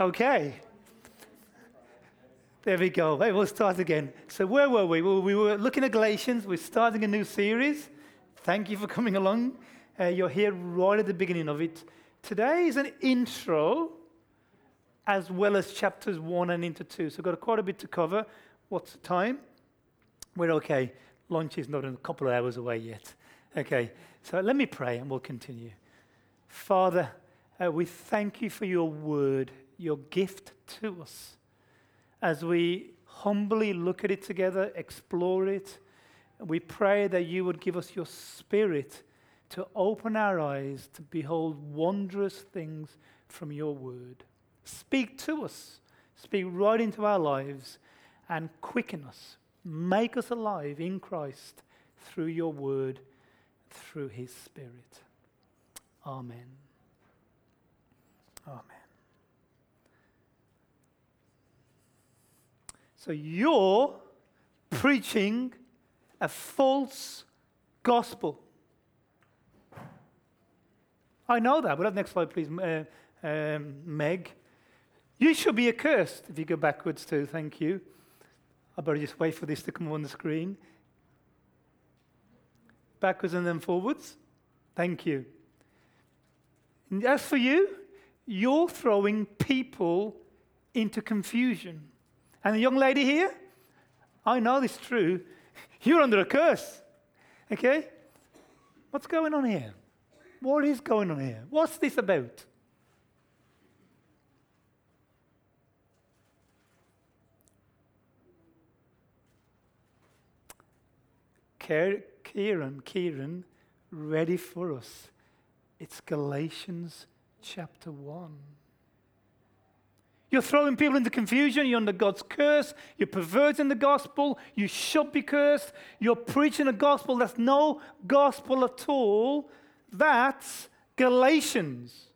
Okay. There we go. Hey, we'll start again. So, where were we? Well, we were looking at Galatians. We're starting a new series. Thank you for coming along. Uh, you're here right at the beginning of it. Today is an intro as well as chapters 1 and into 2. So, we've got quite a bit to cover. What's the time? We're okay. Lunch is not a couple of hours away yet. Okay. So, let me pray and we'll continue. Father, uh, we thank you for your word, your gift to us. As we humbly look at it together, explore it, we pray that you would give us your spirit to open our eyes to behold wondrous things from your word. Speak to us, speak right into our lives, and quicken us. Make us alive in Christ through your word, through his spirit. Amen. Amen. So you're preaching a false gospel. I know that, but next slide, please, uh, um, Meg. You should be accursed if you go backwards too. Thank you. I better just wait for this to come on the screen. Backwards and then forwards. Thank you. As for you, you're throwing people into confusion. And the young lady here, I know this is true. You're under a curse. Okay? What's going on here? What is going on here? What's this about? Kieran, Kieran, ready for us. It's Galatians chapter 1. You're throwing people into confusion. You're under God's curse. You're perverting the gospel. You should be cursed. You're preaching a gospel that's no gospel at all. That's Galatians.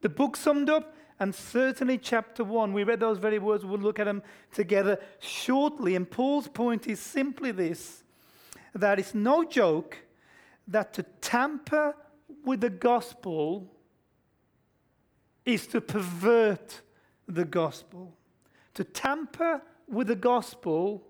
The book summed up, and certainly chapter 1. We read those very words. We'll look at them together shortly. And Paul's point is simply this that it's no joke that to tamper with the gospel is to pervert the gospel. To tamper with the gospel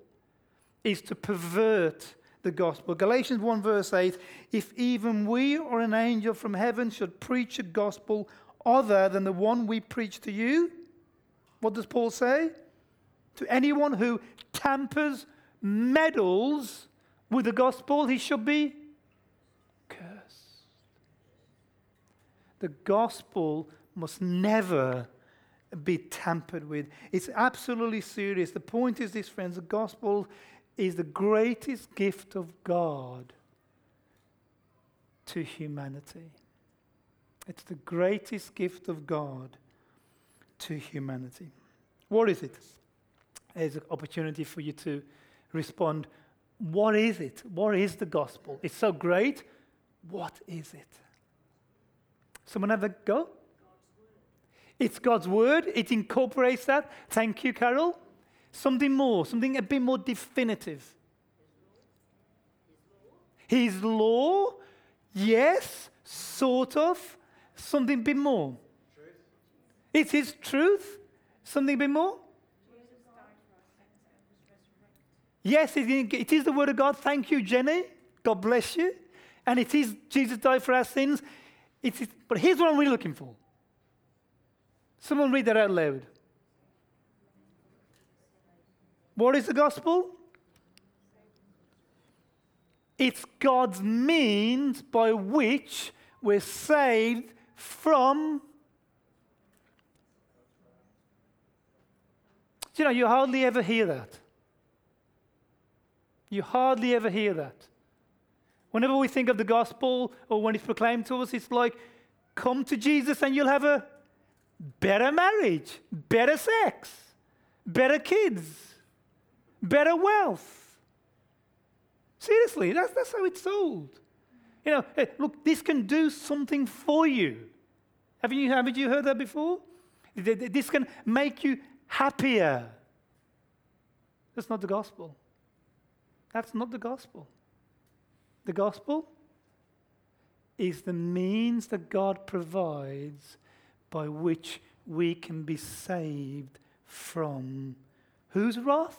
is to pervert the gospel. Galatians 1, verse 8 if even we or an angel from heaven should preach a gospel other than the one we preach to you, what does Paul say? To anyone who tampers, meddles with the gospel, he should be cursed. The gospel must never be tampered with. It's absolutely serious. The point is this, friends the gospel is the greatest gift of God to humanity. It's the greatest gift of God to humanity. What is it? There's an opportunity for you to respond. What is it? What is the gospel? It's so great. What is it? Someone have a go? It's God's word. It incorporates that. Thank you, Carol. Something more, something a bit more definitive. His law, yes, sort of. Something a bit more. It's His truth. Something a bit more. Yes, it is the Word of God. Thank you, Jenny. God bless you. And it is Jesus died for our sins. It's, but here's what I'm really looking for Someone read that out loud. What is the gospel? It's God's means by which we're saved from. Do you know, you hardly ever hear that. You hardly ever hear that. Whenever we think of the gospel or when it's proclaimed to us, it's like, come to Jesus and you'll have a better marriage, better sex, better kids, better wealth. Seriously, that's, that's how it's sold. You know, hey, look, this can do something for you. Haven't you, haven't you heard that before? This can make you happier. That's not the gospel. That's not the gospel. The gospel is the means that God provides by which we can be saved from whose wrath?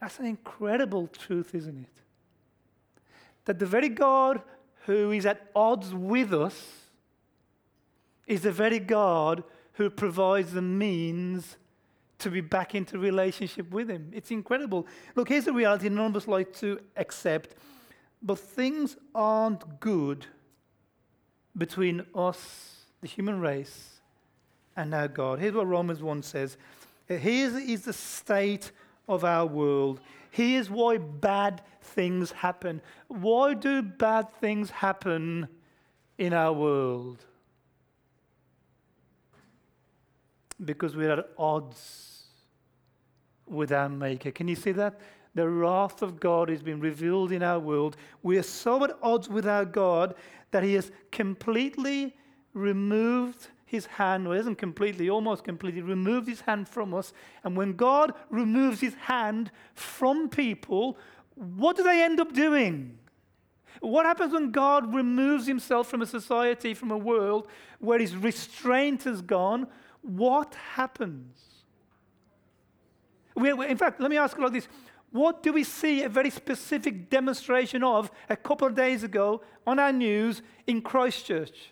That's an incredible truth, isn't it? That the very God who is at odds with us is the very God who provides the means to be back into relationship with Him. It's incredible. Look, here's the reality none of us like to accept, but things aren't good between us, the human race, and our God. Here's what Romans 1 says Here is the state of our world. Here's why bad things happen. Why do bad things happen in our world? Because we're at odds with our Maker. Can you see that? The wrath of God has been revealed in our world. We are so at odds with our God that He has completely removed his hand, or isn't completely, almost completely, removed his hand from us. And when God removes his hand from people, what do they end up doing? What happens when God removes himself from a society, from a world where his restraint has gone? What happens? We, in fact, let me ask like this. What do we see a very specific demonstration of a couple of days ago on our news in Christchurch?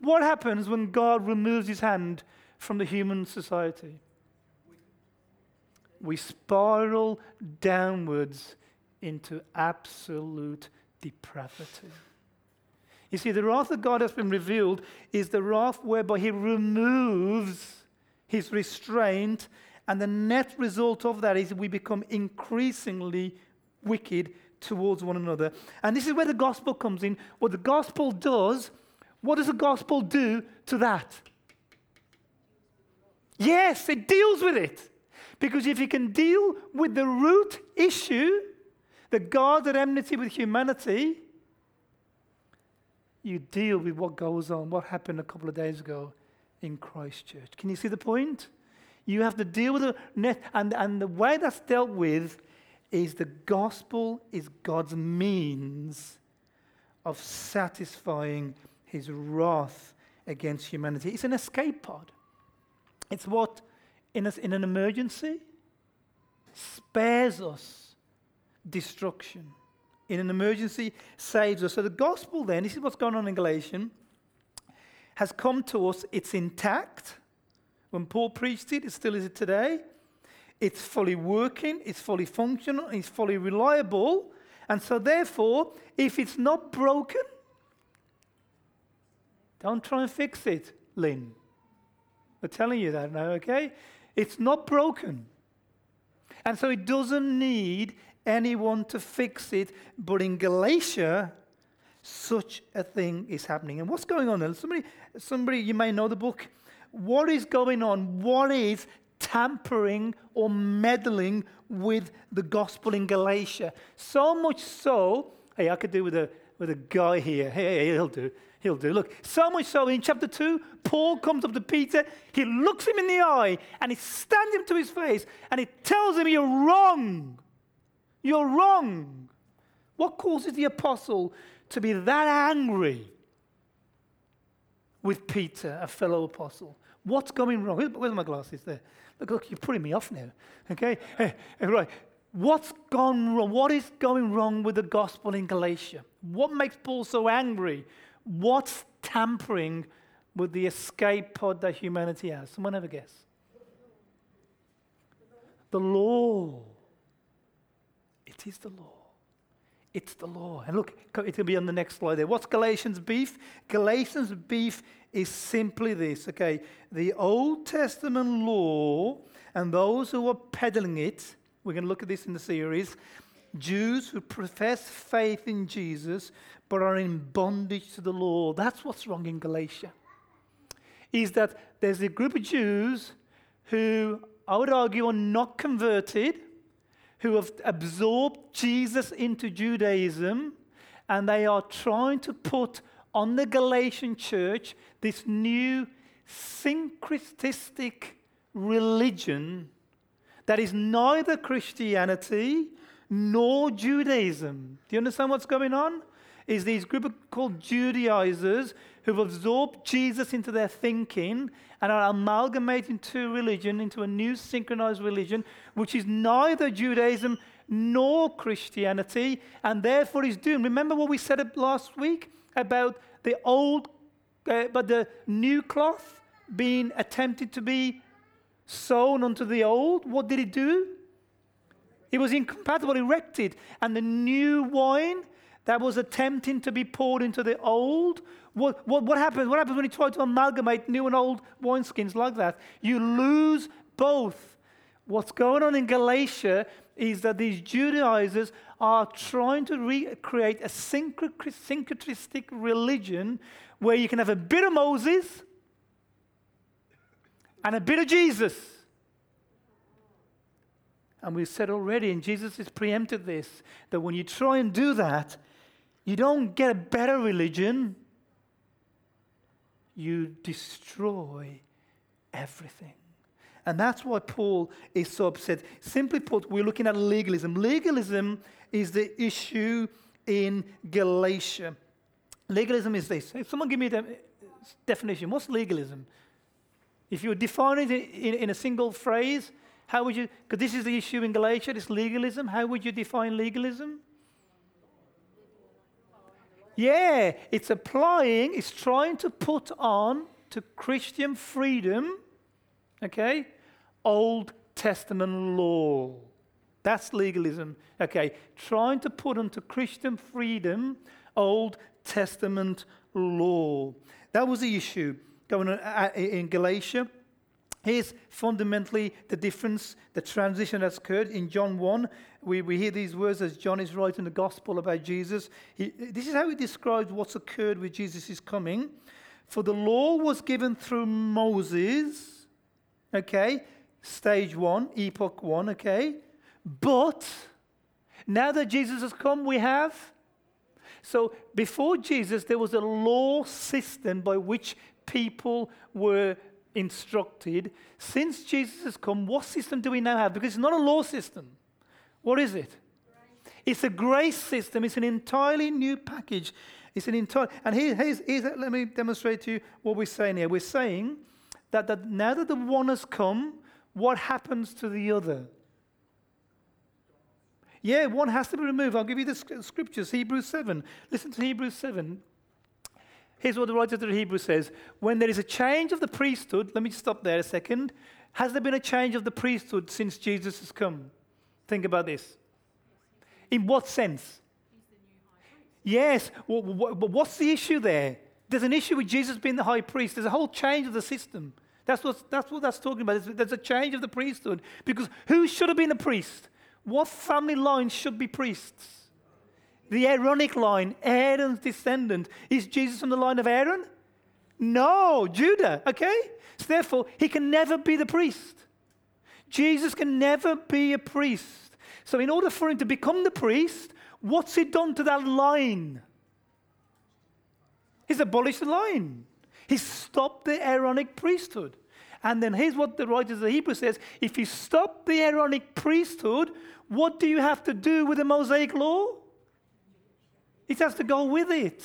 What happens when God removes his hand from the human society? We spiral downwards into absolute depravity. You see, the wrath of God has been revealed is the wrath whereby he removes his restraint, and the net result of that is we become increasingly wicked towards one another. And this is where the gospel comes in. What the gospel does what does the gospel do to that? Yes, it deals with it. Because if you can deal with the root issue, the God at enmity with humanity, you deal with what goes on, what happened a couple of days ago in Christchurch. Can you see the point? You have to deal with net, and, and the way that's dealt with is the gospel is God's means of satisfying his wrath against humanity. It's an escape pod. It's what, in, a, in an emergency, spares us destruction. In an emergency, saves us. So the gospel, then, this is what's going on in Galatians, has come to us. It's intact. When Paul preached it, it still is it today. It's fully working, it's fully functional, it's fully reliable. And so, therefore, if it's not broken, don't try and fix it, Lynn. I'm telling you that now, okay? It's not broken. And so it doesn't need anyone to fix it. But in Galatia, such a thing is happening. And what's going on there? Somebody, somebody, you may know the book. What is going on? What is tampering or meddling with the gospel in Galatia? So much so, hey, I could do with a with a guy here. Hey, he'll do he'll do. Look, so much so in chapter 2, Paul comes up to Peter, he looks him in the eye, and he stands him to his face, and he tells him, You're wrong. You're wrong. What causes the apostle to be that angry with Peter, a fellow apostle? What's going wrong? Where's my glasses there? Look, look, you're putting me off now. Okay? Right. What's gone wrong? What is going wrong with the gospel in Galatia? What makes Paul so angry What's tampering with the escape pod that humanity has? Someone have a guess? The law. It is the law. It's the law. And look, it'll be on the next slide there. What's Galatians' beef? Galatians' beef is simply this, okay? The Old Testament law and those who are peddling it, we're going to look at this in the series, Jews who profess faith in Jesus but are in bondage to the law. That's what's wrong in Galatia. Is that there's a group of Jews who I would argue are not converted, who have absorbed Jesus into Judaism, and they are trying to put on the Galatian church this new syncretistic religion that is neither Christianity nor Judaism. Do you understand what's going on? Is these group called Judaizers who've absorbed Jesus into their thinking and are amalgamating two religion into a new synchronized religion, which is neither Judaism nor Christianity, and therefore is doomed. Remember what we said last week about the old, uh, but the new cloth being attempted to be sewn onto the old? What did it do? It was incompatible, erected. And the new wine that was attempting to be poured into the old. What, what, what happens? What happens when you try to amalgamate new and old wineskins like that? You lose both. What's going on in Galatia is that these Judaizers are trying to recreate a syncretistic religion where you can have a bit of Moses and a bit of Jesus. And we've said already, and Jesus has preempted this, that when you try and do that, you don't get a better religion, you destroy everything. And that's why Paul is so upset. Simply put, we're looking at legalism. Legalism is the issue in Galatia. Legalism is this. If someone give me the definition. What's legalism? If you define it in, in a single phrase, how would you, because this is the issue in Galatia, it's legalism, how would you define legalism? Yeah, it's applying, it's trying to put on to Christian freedom, okay, Old Testament law. That's legalism, okay, trying to put onto Christian freedom Old Testament law. That was the issue going on uh, in Galatia. Here's fundamentally the difference, the transition that's occurred in John 1. We, we hear these words as John is writing the gospel about Jesus. He, this is how he describes what's occurred with Jesus' coming. For the law was given through Moses, okay, stage one, epoch one, okay. But now that Jesus has come, we have. So before Jesus, there was a law system by which people were instructed. Since Jesus has come, what system do we now have? Because it's not a law system. What is it? It's a grace system. It's an entirely new package. It's an entire. And here, here's, here's, let me demonstrate to you what we're saying here. We're saying that, that now that the one has come, what happens to the other? Yeah, one has to be removed. I'll give you the scriptures. Hebrews 7. Listen to Hebrews 7. Here's what the writer of the Hebrews says When there is a change of the priesthood, let me stop there a second. Has there been a change of the priesthood since Jesus has come? Think about this. In what sense? Yes. But what's the issue there? There's an issue with Jesus being the high priest. There's a whole change of the system. That's what that's, what that's talking about. There's a change of the priesthood. Because who should have been a priest? What family line should be priests? The Aaronic line, Aaron's descendant. Is Jesus from the line of Aaron? No, Judah, okay? So therefore, he can never be the priest. Jesus can never be a priest. So, in order for him to become the priest, what's he done to that line? He's abolished the line. He's stopped the Aaronic priesthood. And then here's what the writer of the Hebrew says if you stop the Aaronic priesthood, what do you have to do with the Mosaic law? It has to go with it.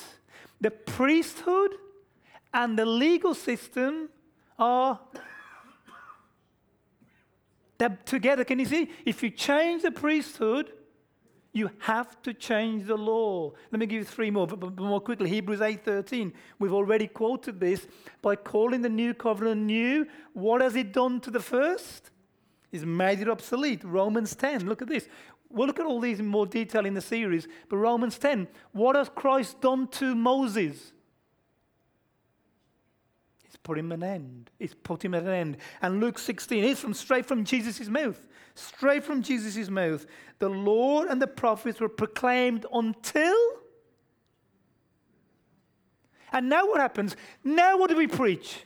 The priesthood and the legal system are together. Can you see? If you change the priesthood, you have to change the law. Let me give you three more, but more quickly. Hebrews 8:13. We've already quoted this. By calling the new covenant new, what has it done to the first? It's made it obsolete. Romans 10. Look at this. We'll look at all these in more detail in the series. But Romans 10, what has Christ done to Moses? He's put him an end. He's put him at an end. And Luke 16 is from straight from Jesus' mouth. Straight from Jesus' mouth. The Lord and the prophets were proclaimed until. And now what happens? Now what do we preach?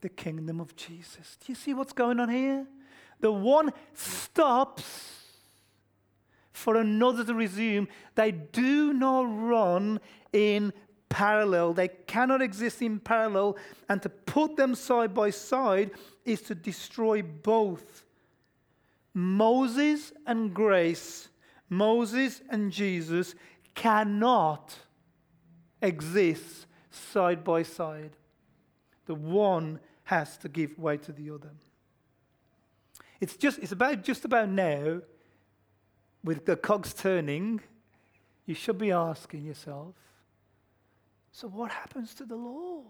The kingdom of Jesus. Do you see what's going on here? The one stops for another to resume. They do not run in parallel. They cannot exist in parallel. And to put them side by side is to destroy both. Moses and grace, Moses and Jesus cannot exist side by side. The one has to give way to the other. It's just it's about just about now, with the cogs turning, you should be asking yourself, so what happens to the law?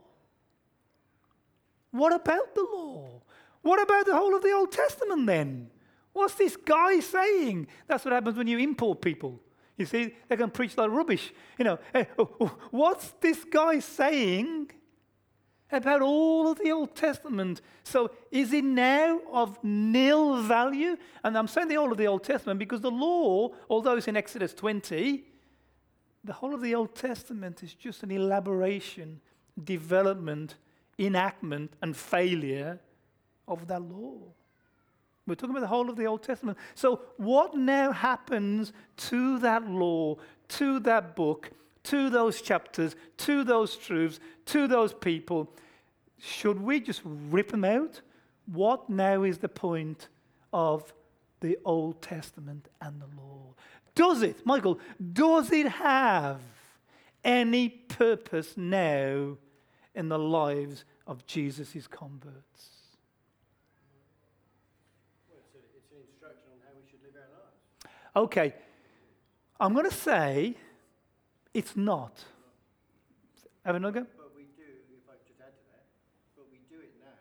What about the law? What about the whole of the Old Testament then? What's this guy saying? That's what happens when you import people. You see, they can preach like rubbish. You know, hey, oh, oh, what's this guy saying about all of the Old Testament? So is it now of nil value? And I'm saying the whole of the Old Testament because the law, although it's in Exodus 20, the whole of the Old Testament is just an elaboration, development, enactment, and failure of that law. We're talking about the whole of the Old Testament. So, what now happens to that law, to that book, to those chapters, to those truths, to those people? Should we just rip them out? What now is the point of the Old Testament and the law? Does it, Michael, does it have any purpose now in the lives of Jesus' converts? Well, it's, a, it's an instruction on how we should live our lives. Okay, I'm going to say it's not. Have another go? But we do, if I just add to that, but we do it now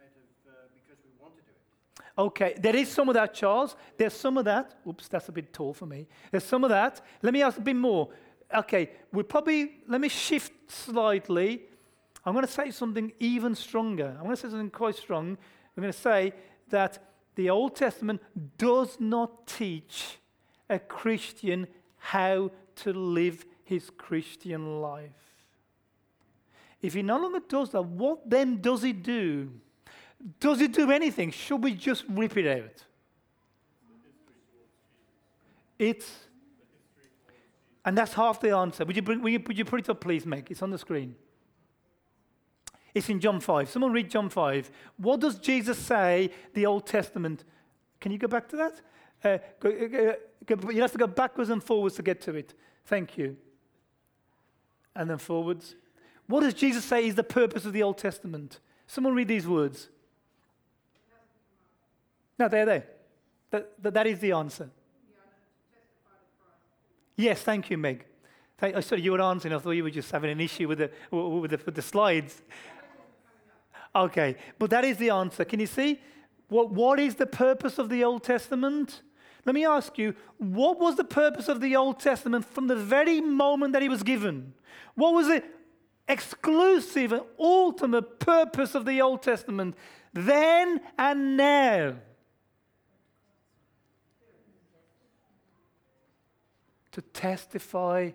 out of, uh, because we want to do it. Okay, there is some of that, Charles. There's some of that. Oops, that's a bit tall for me. There's some of that. Let me ask a bit more. Okay, we probably, let me shift slightly. I'm going to say something even stronger. I'm going to say something quite strong. I'm going to say that the Old Testament does not teach a Christian how to live his Christian life. If he no longer does that, what then does he do? Does it do anything? Should we just rip it out? It's, and that's half the answer. Would you, bring, would you, would you put it up, please, Meg? It's on the screen. It's in John 5. Someone read John 5. What does Jesus say the Old Testament? Can you go back to that? Uh, go, uh, go, you have to go backwards and forwards to get to it. Thank you. And then forwards. What does Jesus say is the purpose of the Old Testament? Someone read these words. No, they're there. That, that, that is the answer. Yes, thank you, Meg. Thank, oh, sorry, you were answering. I thought you were just having an issue with the, with the, with the slides. Okay, but that is the answer. Can you see? What, what is the purpose of the Old Testament? Let me ask you, what was the purpose of the Old Testament from the very moment that it was given? What was the exclusive and ultimate purpose of the Old Testament then and now? To testify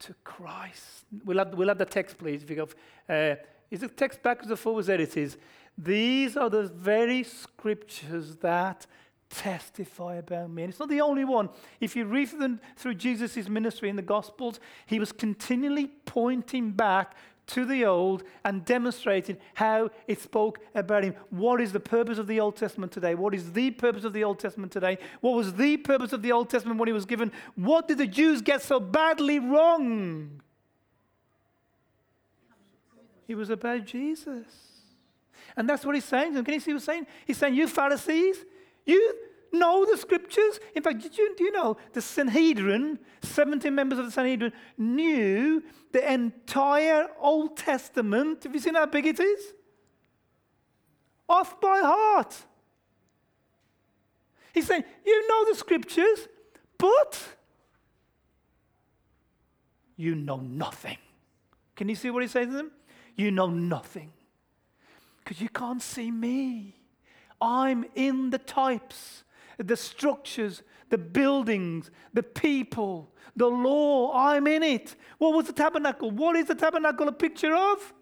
to Christ. We'll have, we'll have the text, please. If you go, uh, is the text backwards or forwards? There it is. These are the very scriptures that testify about me. And it's not the only one. If you read them through Jesus' ministry in the Gospels, he was continually pointing back to the old and demonstrated how it spoke about him. What is the purpose of the Old Testament today? What is the purpose of the Old Testament today? What was the purpose of the Old Testament when it was given? What did the Jews get so badly wrong? It was about Jesus. And that's what he's saying. Can you see what he's saying? He's saying, You Pharisees, you know the scriptures. In fact, did you, do you know the Sanhedrin, 70 members of the Sanhedrin, knew the entire Old Testament? Have you seen how big it is? Off by heart. He's saying, You know the scriptures, but you know nothing. Can you see what he's saying to them? you know nothing. Because you can't see me. I'm in the types, the structures, the buildings, the people, the law. I'm in it. What was the tabernacle? What is the tabernacle a picture of?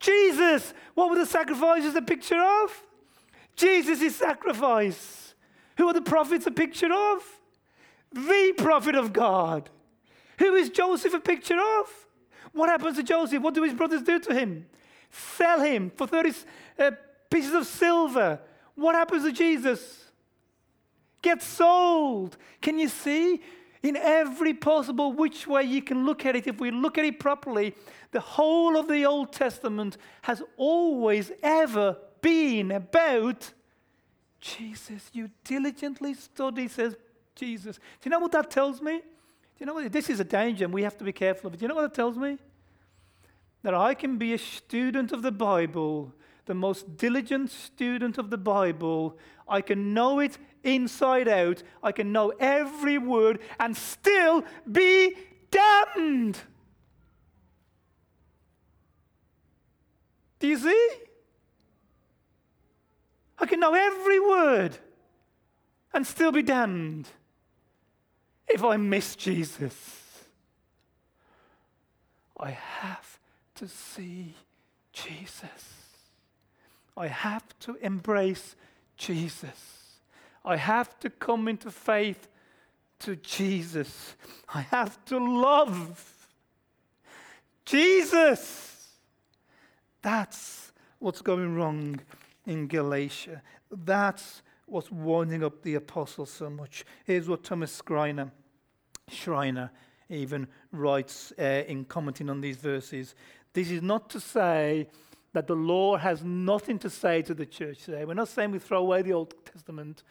Jesus. What were the sacrifices a picture of? Jesus' sacrifice. Who are the prophets a picture of? The prophet of God. Who is Joseph a picture of? What happens to Joseph? What do his brothers do to him? Sell him for 30 uh, pieces of silver. what happens to Jesus? Get sold. Can you see? In every possible which way you can look at it, if we look at it properly, the whole of the Old Testament has always, ever been about Jesus. You diligently study, says Jesus. Do you know what that tells me? Do you know what? This is a danger and we have to be careful of it. Do you know what that tells me? That I can be a student of the Bible, the most diligent student of the Bible. I can know it inside out. I can know every word and still be damned. Do you see? I can know every word and still be damned if I miss Jesus. I have to see Jesus. I have to embrace Jesus. I have to come into faith to Jesus. I have to love Jesus. That's what's going wrong in Galatia. That's what's winding up the apostles so much. Here's what Thomas Schreiner, Schreiner even writes uh, in commenting on these verses. This is not to say that the law has nothing to say to the church today. We're not saying we throw away the Old Testament.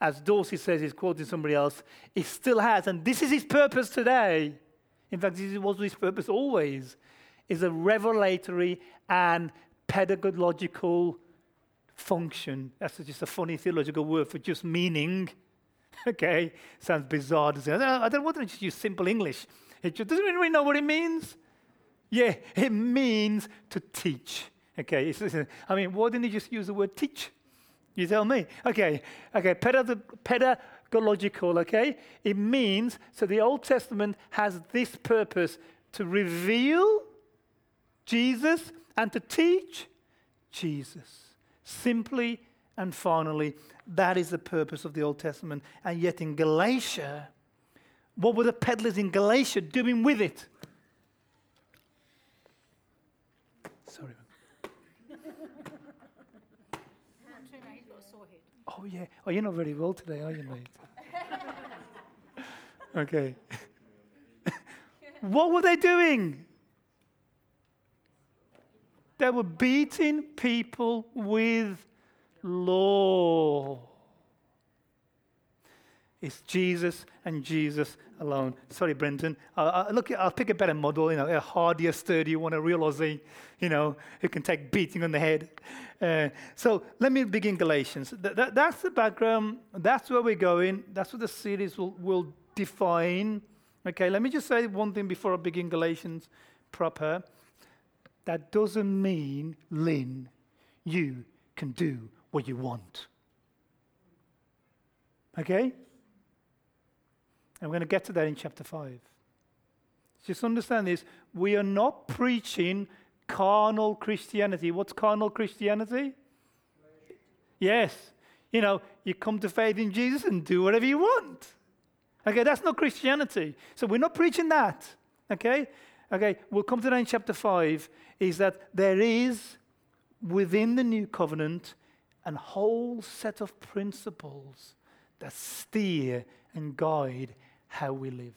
As Dorsey says, he's quoting somebody else. It still has, and this is his purpose today. In fact, this was his purpose always, is a revelatory and pedagogical function. That's just a funny theological word for just meaning. okay, sounds bizarre to say. I don't want to just use simple English. It just doesn't really know what it means. Yeah, it means to teach. Okay, I mean, why didn't he just use the word teach? You tell me. Okay, okay, pedagogical, okay? It means, so the Old Testament has this purpose to reveal Jesus and to teach Jesus. Simply and finally, that is the purpose of the Old Testament. And yet in Galatia, what were the peddlers in Galatia doing with it? Sorry. Oh, yeah. Oh, you're not very well today, are you, mate? okay. what were they doing? They were beating people with law. It's Jesus and Jesus alone. Sorry, Brenton. Uh, look, I'll pick a better model, you know, a hardier, sturdy one, a real Aussie, you know, who can take beating on the head. Uh, so let me begin Galatians. Th- th- that's the background. That's where we're going. That's what the series will, will define. Okay, let me just say one thing before I begin Galatians proper. That doesn't mean, Lynn, you can do what you want. Okay? And we're going to get to that in chapter 5. Just understand this. We are not preaching carnal Christianity. What's carnal Christianity? Yes. You know, you come to faith in Jesus and do whatever you want. Okay, that's not Christianity. So we're not preaching that. Okay? Okay, we'll come to that in chapter 5. Is that there is within the new covenant a whole set of principles that steer and guide how we live.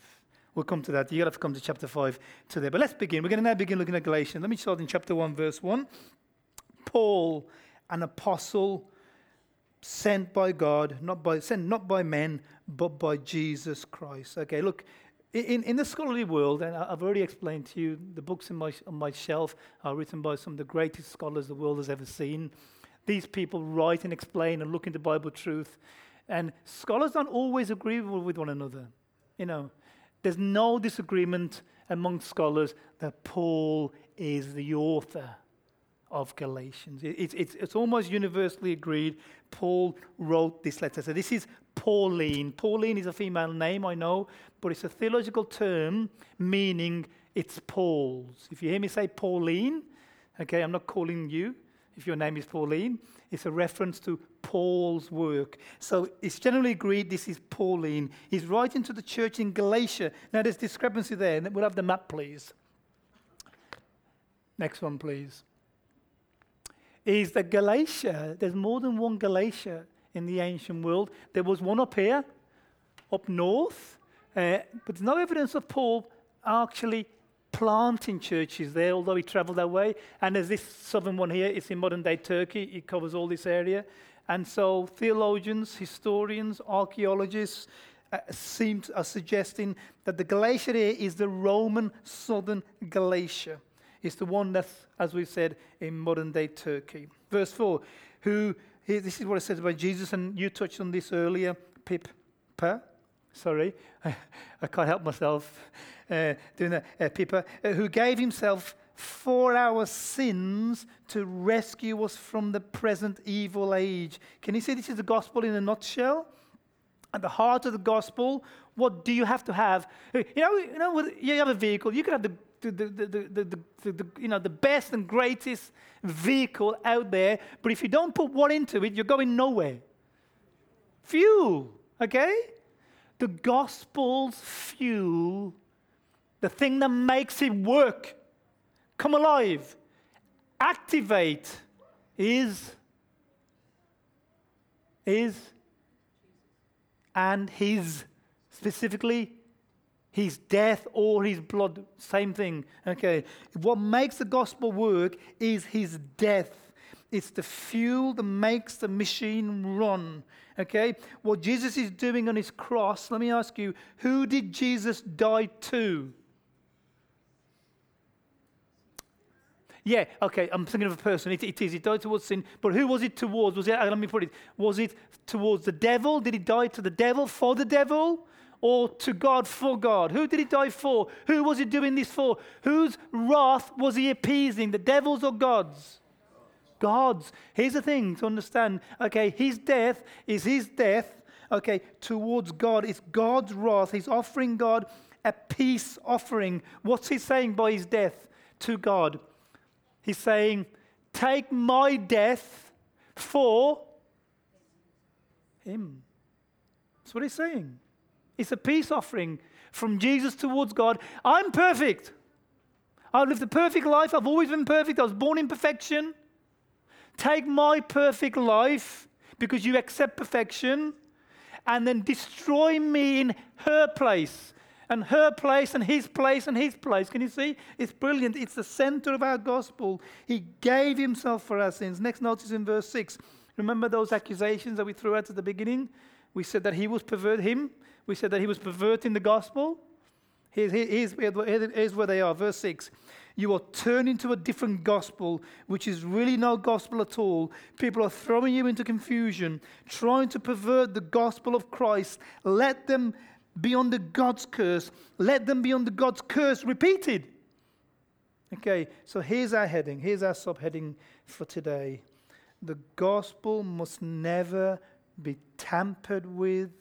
We'll come to that. You'll have to come to chapter 5 today. But let's begin. We're going to now begin looking at Galatians. Let me start in chapter 1, verse 1. Paul, an apostle sent by God, not by sent not by men, but by Jesus Christ. Okay, look, in, in the scholarly world, and I've already explained to you, the books in my, on my shelf are written by some of the greatest scholars the world has ever seen. These people write and explain and look into Bible truth. And scholars don't always agree with one another. You know, there's no disagreement among scholars that Paul is the author of Galatians. It's, it's, it's almost universally agreed Paul wrote this letter. So this is Pauline. Pauline is a female name, I know, but it's a theological term meaning it's Paul's. If you hear me say Pauline, okay, I'm not calling you. If your name is Pauline, it's a reference to Paul's work. So it's generally agreed this is Pauline. He's writing to the church in Galatia. Now there's discrepancy there. We'll have the map, please. Next one, please. is that Galatia, there's more than one Galatia in the ancient world. There was one up here, up north, uh, but there's no evidence of Paul actually planting churches there, although he traveled that way. And there's this southern one here, it's in modern day Turkey, it covers all this area. And so theologians, historians, archaeologists uh, seem to, are suggesting that the Galatia here is the Roman southern Galatia. It's the one that's, as we've said, in modern day Turkey. Verse 4, who, this is what it says about Jesus, and you touched on this earlier, Pip, pa, sorry, I can't help myself uh, doing that, uh, Pippa, uh, who gave himself for our sins to rescue us from the present evil age. Can you see this is the gospel in a nutshell? At the heart of the gospel, what do you have to have? You know, you know, you have a vehicle. You can have the the, the, the, the, the, you know, the best and greatest vehicle out there, but if you don't put what into it, you're going nowhere. Fuel, okay? The gospel's fuel, the thing that makes it work, come alive, activate, is, is, and his, specifically, his death or his blood, same thing. Okay. What makes the gospel work is his death. It's the fuel that makes the machine run. Okay? What Jesus is doing on his cross, let me ask you, who did Jesus die to? Yeah, okay, I'm thinking of a person. It, it is. He died towards sin. But who was it towards? Was it, let me put it, was it towards the devil? Did he die to the devil for the devil? Or to God for God? Who did he die for? Who was he doing this for? Whose wrath was he appeasing? The devil's or God's? God's. Here's the thing to understand. Okay, his death is his death, okay, towards God. It's God's wrath. He's offering God a peace offering. What's he saying by his death to God? He's saying, Take my death for him. That's what he's saying. It's a peace offering from Jesus towards God. I'm perfect. I've lived a perfect life. I've always been perfect. I was born in perfection. Take my perfect life because you accept perfection and then destroy me in her place and her place and his place and his place. Can you see? It's brilliant. It's the center of our gospel. He gave himself for our sins. Next notice in verse 6. Remember those accusations that we threw out at the beginning? We said that he was pervert him. We said that he was perverting the gospel. Here's, here's, here's where they are. Verse 6 you are turning to a different gospel, which is really no gospel at all. People are throwing you into confusion, trying to pervert the gospel of Christ. Let them be under God's curse. Let them be under God's curse repeated. Okay, so here's our heading. Here's our subheading for today. The gospel must never be tampered with,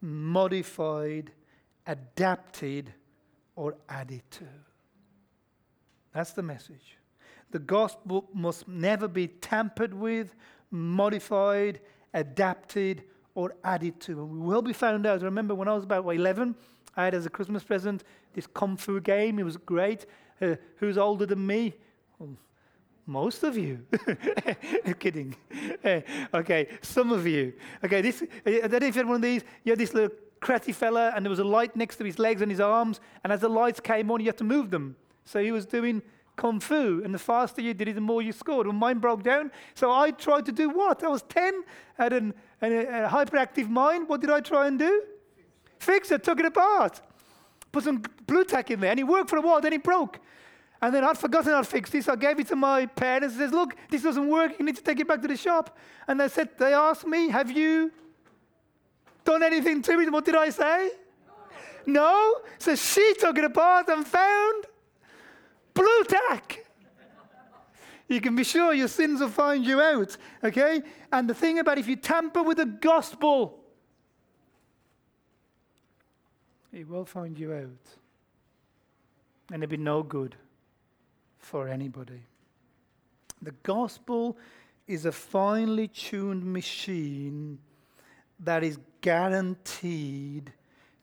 modified, adapted, or added to. That's the message. The gospel must never be tampered with, modified, adapted, or added to. And we will be found out. I remember when I was about 11, I had as a Christmas present this Kung Fu game. It was great. Uh, who's older than me? Well, most of you. kidding. Uh, okay, some of you. Okay, this, I don't know if you had one of these. You had this little cratty fella, and there was a light next to his legs and his arms, and as the lights came on, you had to move them. So he was doing kung fu, and the faster you did it, the more you scored. Well, mine broke down, so I tried to do what? I was 10, I had an, an, a hyperactive mind. What did I try and do? Fix it, took it apart. Put some Blu Tack in there, and it worked for a while, then it broke. And then I'd forgotten I'd fixed this. I gave it to my parents and says, look, this doesn't work. You need to take it back to the shop. And they said, they asked me, have you done anything to it? What did I say? No. So she took it apart and found Blu Tack. You can be sure your sins will find you out, okay? And the thing about if you tamper with the gospel, it will find you out. And it'll be no good for anybody. The gospel is a finely tuned machine that is guaranteed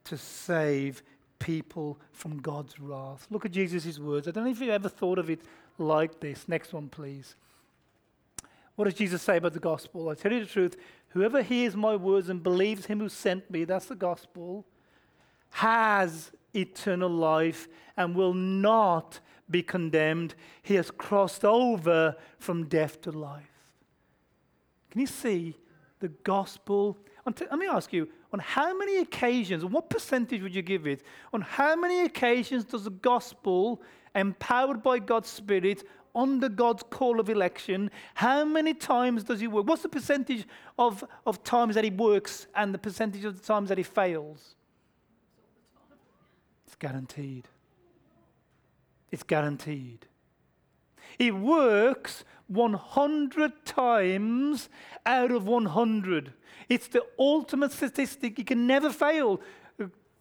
to save people from God's wrath. Look at Jesus' words. I don't know if you ever thought of it like this. Next one, please. What does Jesus say about the gospel? I tell you the truth whoever hears my words and believes him who sent me, that's the gospel, has eternal life and will not be condemned. He has crossed over from death to life. Can you see the gospel? Let me ask you on how many occasions, what percentage would you give it? On how many occasions does the gospel, empowered by God's Spirit, under God's call of election, how many times does he work? What's the percentage of, of times that he works and the percentage of the times that he fails? It's guaranteed. It's guaranteed. He works 100 times out of 100. It's the ultimate statistic. He can never fail.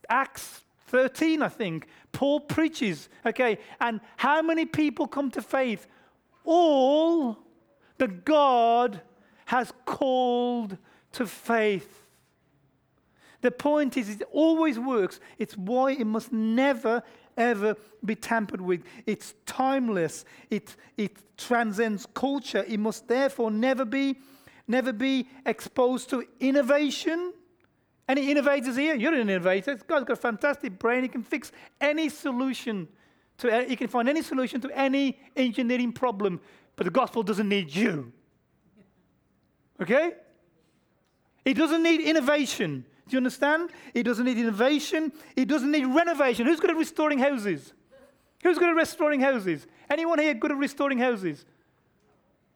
Acts 13, I think. Paul preaches, okay, and how many people come to faith? All that God has called to faith. The point is, it always works. It's why it must never, ever be tampered with. It's timeless. It, it transcends culture. It must therefore never be, never be exposed to innovation any innovators here? You're an innovator. Guy's got a fantastic brain. He can fix any solution. To, he can find any solution to any engineering problem. But the gospel doesn't need you. Okay? It doesn't need innovation. Do you understand? It doesn't need innovation. It doesn't need renovation. Who's good at restoring houses? Who's good at restoring houses? Anyone here good at restoring houses?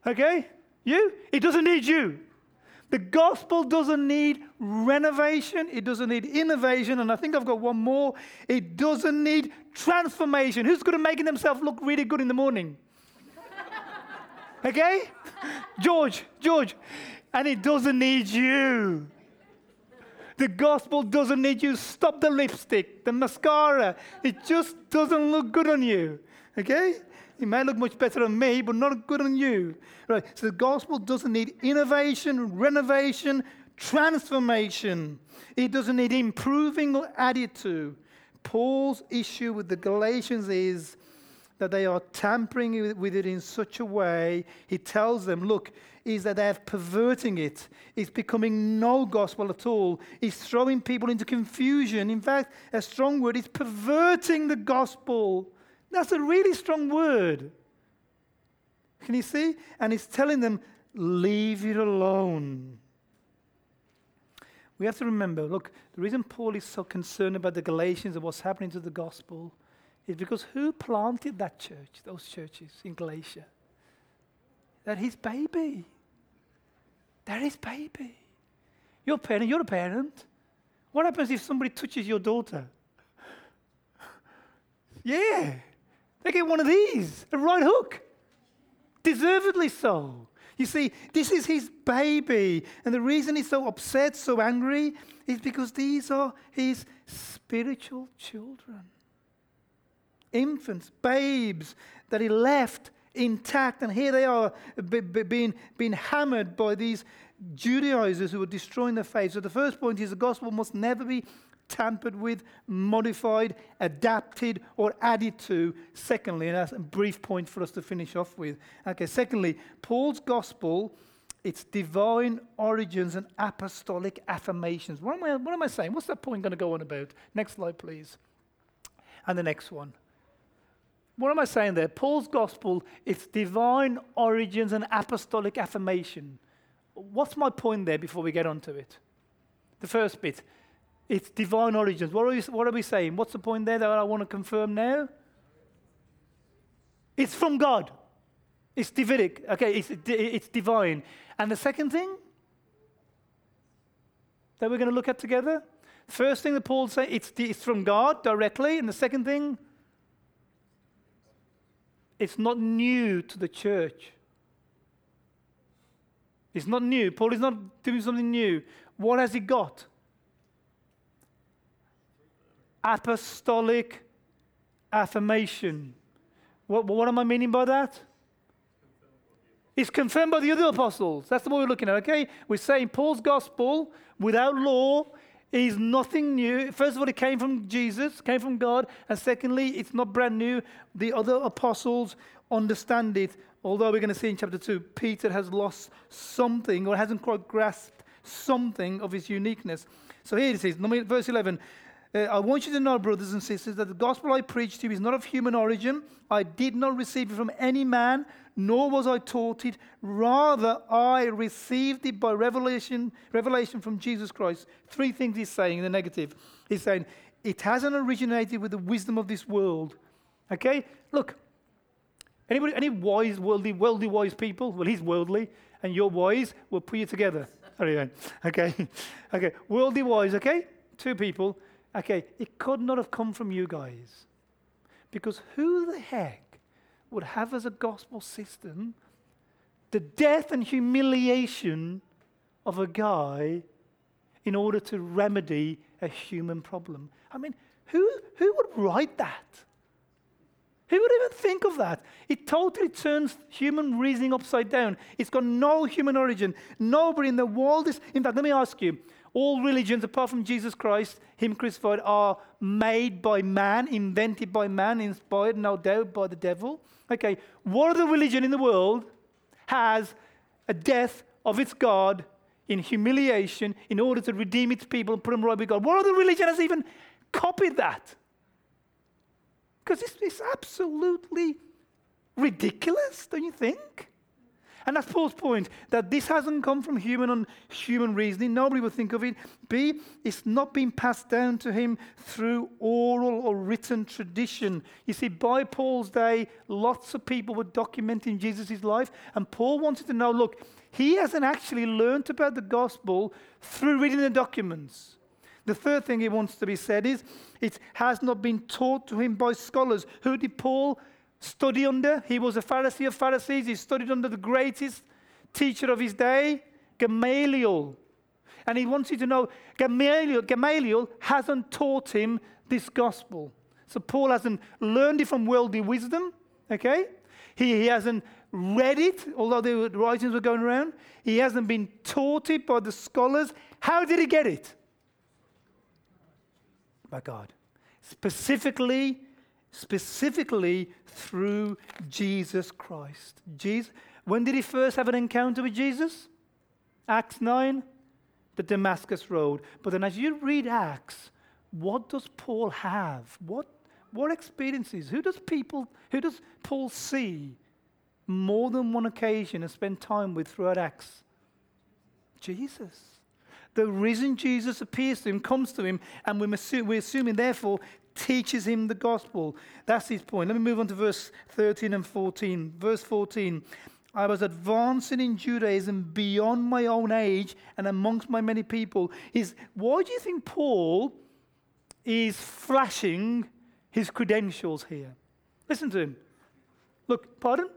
Okay? You? It doesn't need you. The gospel doesn't need renovation, it doesn't need innovation, and I think I've got one more. It doesn't need transformation. Who's good at making themselves look really good in the morning? okay? George, George. And it doesn't need you. The gospel doesn't need you. Stop the lipstick, the mascara. It just doesn't look good on you. Okay? It may look much better on me, but not good on you. Right? So the gospel doesn't need innovation, renovation, transformation. It doesn't need improving or added to. Paul's issue with the Galatians is that they are tampering with it in such a way, he tells them, look, is that they're perverting it. It's becoming no gospel at all. It's throwing people into confusion. In fact, a strong word is perverting the gospel. That's a really strong word. Can you see? And he's telling them, leave it alone. We have to remember look, the reason Paul is so concerned about the Galatians and what's happening to the gospel is because who planted that church, those churches in Galatia? They're his baby. They're his baby. You're a parent, you're a parent. What happens if somebody touches your daughter? yeah. They get one of these, a right hook. Deservedly so. You see, this is his baby. And the reason he's so upset, so angry, is because these are his spiritual children. Infants, babes that he left intact. And here they are being, being hammered by these Judaizers who are destroying their faith. So the first point is the gospel must never be tampered with, modified, adapted, or added to. Secondly, and that's a brief point for us to finish off with. Okay, secondly, Paul's gospel, its divine origins and apostolic affirmations. What am I, what am I saying? What's that point going to go on about? Next slide, please. And the next one. What am I saying there? Paul's gospel, its divine origins and apostolic affirmation. What's my point there before we get onto it? The first bit it's divine origins. What are, we, what are we saying? What's the point there that I want to confirm now? It's from God. It's Davidic. Okay, it's, it's divine. And the second thing that we're going to look at together, first thing that Paul says, it's, it's from God directly. And the second thing, it's not new to the church. It's not new. Paul is not doing something new. What has he got? Apostolic affirmation. What, what am I meaning by that? It's confirmed by the other apostles. That's what we're looking at, okay? We're saying Paul's gospel without law is nothing new. First of all, it came from Jesus, came from God. And secondly, it's not brand new. The other apostles understand it although we're going to see in chapter 2, Peter has lost something or hasn't quite grasped something of his uniqueness. So here it says, verse 11 uh, I want you to know, brothers and sisters, that the gospel I preach to you is not of human origin. I did not receive it from any man, nor was I taught it. Rather, I received it by revelation, revelation from Jesus Christ. Three things he's saying in the negative. He's saying, it hasn't originated with the wisdom of this world. Okay? Look, anybody, any wise, worldly, worldly wise people? Well, he's worldly, and you're wise. We'll put you together. Okay? Okay, worldly wise, okay? Two people Okay, it could not have come from you guys. Because who the heck would have as a gospel system the death and humiliation of a guy in order to remedy a human problem? I mean, who, who would write that? Who would even think of that? It totally turns human reasoning upside down. It's got no human origin. Nobody in the world is. In fact, let me ask you all religions, apart from Jesus Christ, Him crucified, are made by man, invented by man, inspired, no doubt, by the devil. Okay, what other religion in the world has a death of its God in humiliation in order to redeem its people and put them right with God? What other religion has even copied that? Because it's, it's absolutely ridiculous, don't you think? And that's Paul's point that this hasn't come from human on human reasoning. Nobody would think of it. B, it's not been passed down to him through oral or written tradition. You see, by Paul's day, lots of people were documenting Jesus' life, and Paul wanted to know look, he hasn't actually learned about the gospel through reading the documents. The third thing he wants to be said is it has not been taught to him by scholars. Who did Paul study under. He was a Pharisee of Pharisees. He studied under the greatest teacher of his day, Gamaliel. And he wants you to know Gamaliel, Gamaliel hasn't taught him this gospel. So Paul hasn't learned it from worldly wisdom, okay? He, he hasn't read it, although the writings were going around. He hasn't been taught it by the scholars. How did he get it? By God. Specifically specifically through Jesus Christ. Jesus, when did he first have an encounter with Jesus? Acts 9, the Damascus Road. But then as you read Acts, what does Paul have? What, what experiences? Who does people, who does Paul see more than one occasion and spend time with throughout Acts? Jesus. The risen Jesus appears to him, comes to him, and we're assuming, therefore, teaches him the gospel. That's his point. Let me move on to verse 13 and 14. Verse 14 I was advancing in Judaism beyond my own age and amongst my many people. Is why do you think Paul is flashing his credentials here? Listen to him. Look, pardon?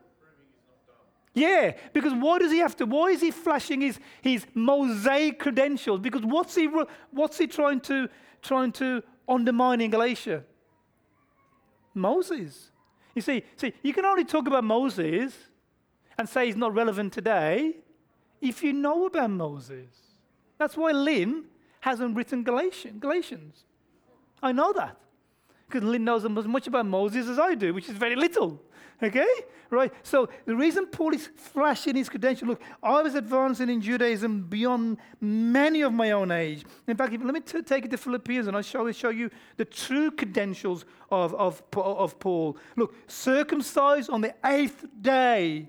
Yeah, because why does he have to? Why is he flashing his, his mosaic credentials? Because what's he, what's he trying to, trying to undermining Galatia? Moses. You see, see, you can only talk about Moses and say he's not relevant today if you know about Moses. That's why Lynn hasn't written Galatian, Galatians. I know that. Because Lynn knows as much about Moses as I do, which is very little. Okay? Right? So the reason Paul is flashing his credential look, I was advancing in Judaism beyond many of my own age. In fact, let me t- take it to Philippians and I'll show, show you the true credentials of, of, of Paul. Look, circumcised on the eighth day,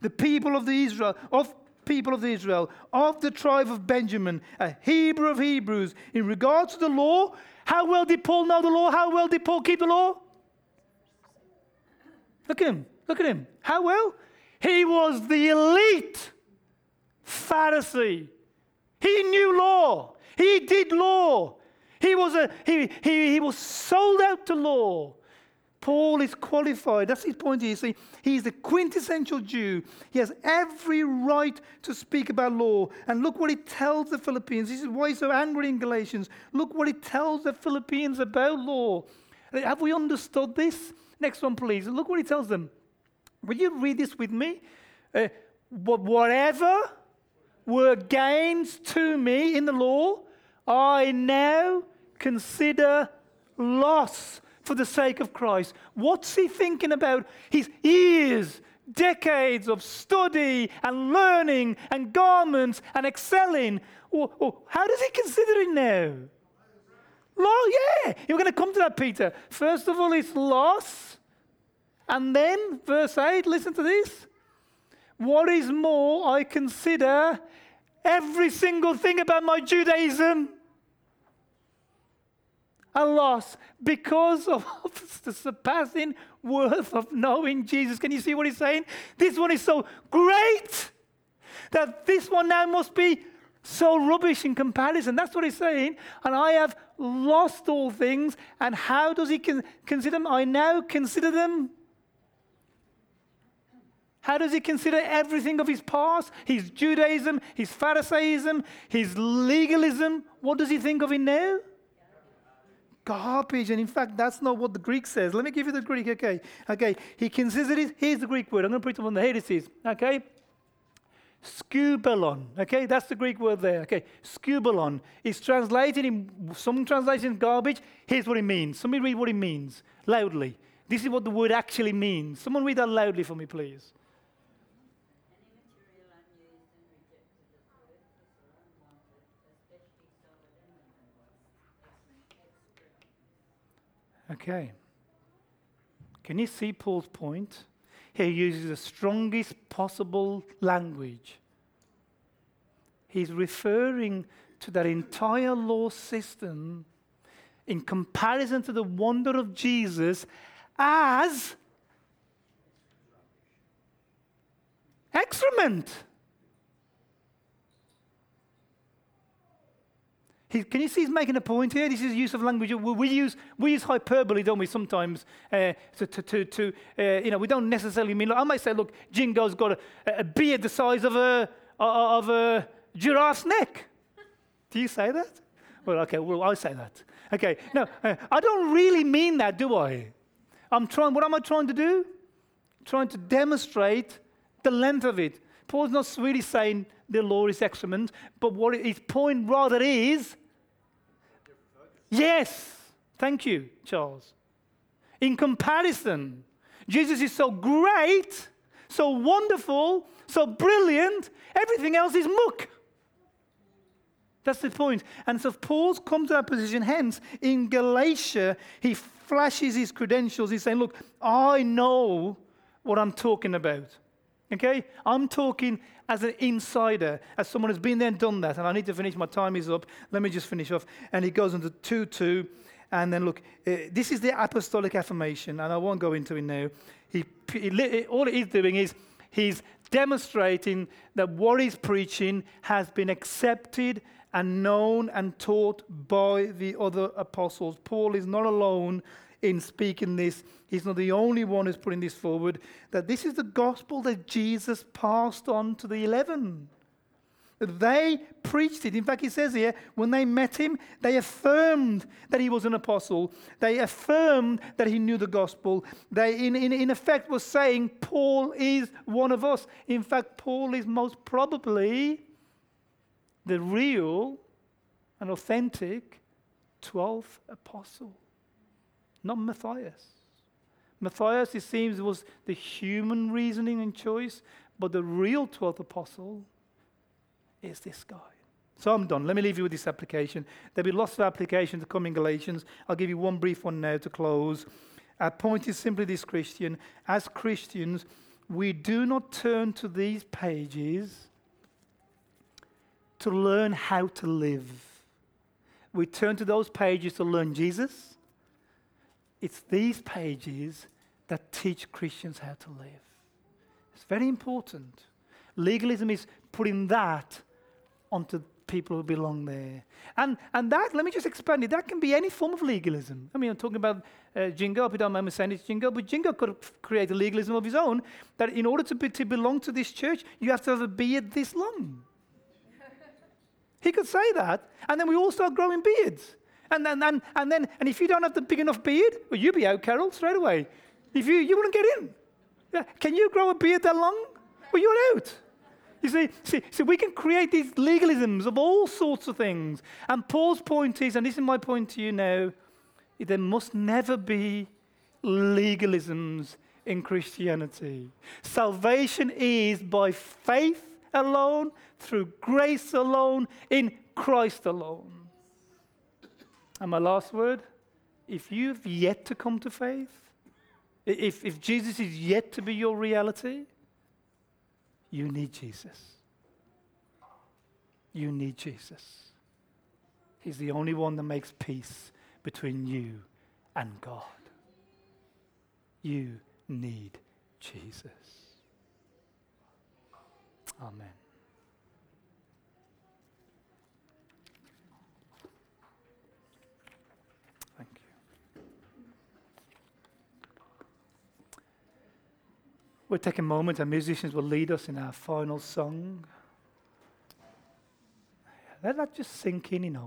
the people of the Israel, of people of Israel, of the tribe of Benjamin, a Hebrew of Hebrews, in regards to the law, how well did Paul know the law? How well did Paul keep the law? Look at him. Look at him. How well? He was the elite Pharisee. He knew law. He did law. He was, a, he, he, he was sold out to law. Paul is qualified. That's his point here. See, he's the quintessential Jew. He has every right to speak about law. And look what he tells the Philippians. This is why he's so angry in Galatians. Look what he tells the Philippians about law. Have we understood this? Next one, please. Look what he tells them. Will you read this with me? Uh, whatever were gains to me in the law, I now consider loss for the sake of Christ. What's he thinking about? His ears decades of study and learning and garments and excelling. How does he consider it now? Loss, yeah. You're going to come to that, Peter. First of all, it's loss. And then, verse 8, listen to this. What is more, I consider every single thing about my Judaism a loss because of the surpassing worth of knowing Jesus. Can you see what he's saying? This one is so great that this one now must be so rubbish in comparison. That's what he's saying. And I have lost all things. And how does he con- consider them? I now consider them. How does he consider everything of his past? His Judaism, his Pharisaism, his legalism. What does he think of it now? Garbage. And in fact, that's not what the Greek says. Let me give you the Greek, okay? Okay. He considers it. Here's the Greek word. I'm going to put it on the. It is, okay? Skubalon. Okay, that's the Greek word there. Okay, skubalon. It's translated in some translations garbage. Here's what it means. Somebody read what it means loudly. This is what the word actually means. Someone read that loudly for me, please. Okay. Can you see Paul's point? He uses the strongest possible language. He's referring to that entire law system in comparison to the wonder of Jesus as excrement. Can you see he's making a point here? This is use of language. We, we use, we use hyperbole, don't we, sometimes, uh, to, to, to uh, you know, we don't necessarily mean, I might say, look, Jingo's got a, a beard the size of a, of a giraffe's neck. Do you say that? Well, okay, well, I say that. Okay, no, uh, I don't really mean that, do I? I'm trying, what am I trying to do? Trying to demonstrate the length of it. Paul's not really saying the law is excrement, but what his point rather is Yes. Thank you, Charles. In comparison, Jesus is so great, so wonderful, so brilliant, everything else is muck. That's the point. And so Paul's come to that position. Hence, in Galatia, he flashes his credentials. He's saying, Look, I know what I'm talking about. Okay? I'm talking as an insider, as someone who's been there and done that. And I need to finish. My time is up. Let me just finish off. And he goes into 2 2. And then look, uh, this is the apostolic affirmation, and I won't go into it now. He, he, all he's doing is he's demonstrating that what he's preaching has been accepted and known and taught by the other apostles. Paul is not alone in speaking this. He's not the only one who's putting this forward. That this is the gospel that Jesus passed on to the eleven. They preached it. In fact, he says here, when they met him, they affirmed that he was an apostle. They affirmed that he knew the gospel. They, in, in, in effect, were saying, Paul is one of us. In fact, Paul is most probably the real and authentic 12th apostle not Matthias. Matthias, it seems, was the human reasoning and choice, but the real 12th apostle is this guy. So I'm done. Let me leave you with this application. There'll be lots of applications in Galatians. I'll give you one brief one now to close. Our point is simply this, Christian. As Christians, we do not turn to these pages to learn how to live. We turn to those pages to learn Jesus it's these pages that teach Christians how to live. It's very important. Legalism is putting that onto people who belong there. And, and that, let me just expand it, that can be any form of legalism. I mean, I'm talking about uh, Jingo, if you don't mind me saying it's Jingo, but Jingo could create a legalism of his own that in order to, be, to belong to this church, you have to have a beard this long. he could say that, and then we all start growing beards. And then, and, and then, and if you don't have the big enough beard, well, you'd be out, Carol, straight away. If you, you wouldn't get in. Yeah. Can you grow a beard that long? Well, you're out. You see, see, see, we can create these legalisms of all sorts of things. And Paul's point is, and this is my point to you now, there must never be legalisms in Christianity. Salvation is by faith alone, through grace alone, in Christ alone. And my last word if you've yet to come to faith, if, if Jesus is yet to be your reality, you need Jesus. You need Jesus. He's the only one that makes peace between you and God. You need Jesus. Amen. Thank you. We'll take a moment, our musicians will lead us in our final song. Let that just sink in, you know.